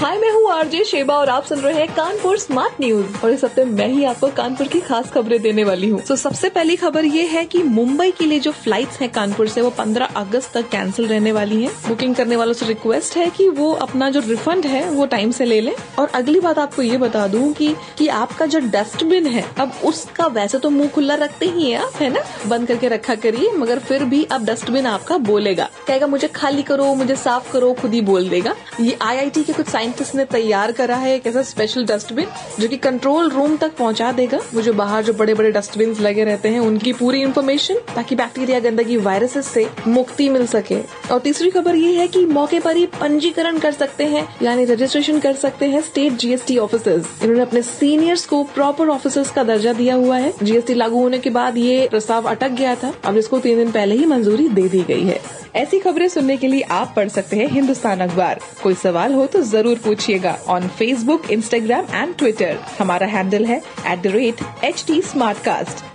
हाय मैं हूँ RJ Sheba और आप सुन रहे हैं कानपुर स्मार्ट न्यूज़। और इस हफ़्ते मैं ही आपको कानपुर की खास खबरें देने वाली हूँ। तो so, सबसे पहली खबर ये है कि मुंबई के लिए जो फ्लाइट्स हैं कानपुर से वो 15 अगस्त तक कैंसिल रहने वाली हैं। बुकिंग करने वालों से रिक्वेस्ट है कि वो अपना जो रिफंड है वो टाइम से ले लें। और अगली बात आपको ये बता दूँ कि कि आपका जो डस्टबिन है अब उसका वैसे तो मुँह खुला रखते ही है आप है ना? बंद करके रखा करिए मगर फिर भी अब डस्टबिन आपका बोलेगा। कहेगा मुझे खाली करो मुझे साफ़ करो खुद ही बोल देगा। ये आईआईटी के कुछ साइंटिस्ट ने तैयार करा है एक ऐसा स्पेशल डस्टबिन जो कि कंट्रोल रूम तक पहुँचा देगा। वो जो बाहर जो बड़े बड़े डस्टबिन लगे रहते हैं, उनकी पूरी इन्फॉर्मेशन ताकि बैक्टीरिया गंदगी वायरसेस से मुक्ति मिल सके। और तीसरी खबर ये है कि मौके पर ही पंजीकरण कर सकते हैं, यानी रजिस्ट्रेशन कर सकते हैं स्टेट जीएसटी ऑफिसर्स इन्होंने अपने सीनियर्स को प्रॉपर ऑफिसर्स का दर्जा दिया हुआ है। जीएसटी लागू होने के बाद ये प्रस्ताव अटक गया था। अब इसको तीन दिन पहले ही मंजूरी दे दी गई है। ऐसी खबरें सुनने के लिए आप पढ़ सकते हैं हिंदुस्तान अखबार। कोई सवाल हो तो ज़रूर पूछिएगा on Facebook Instagram and Twitter हमारा हैंडल है at the rate H T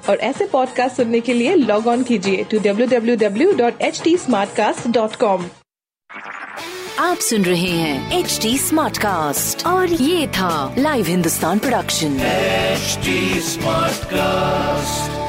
और ऐसे पॉडकास्ट सुनने के लिए लॉग ऑन कीजिए to W W W dot H T com आप सुन रहे हैं एच डी स्मार्ट कास्ट और ये था live Hindustan production HD Smartcast.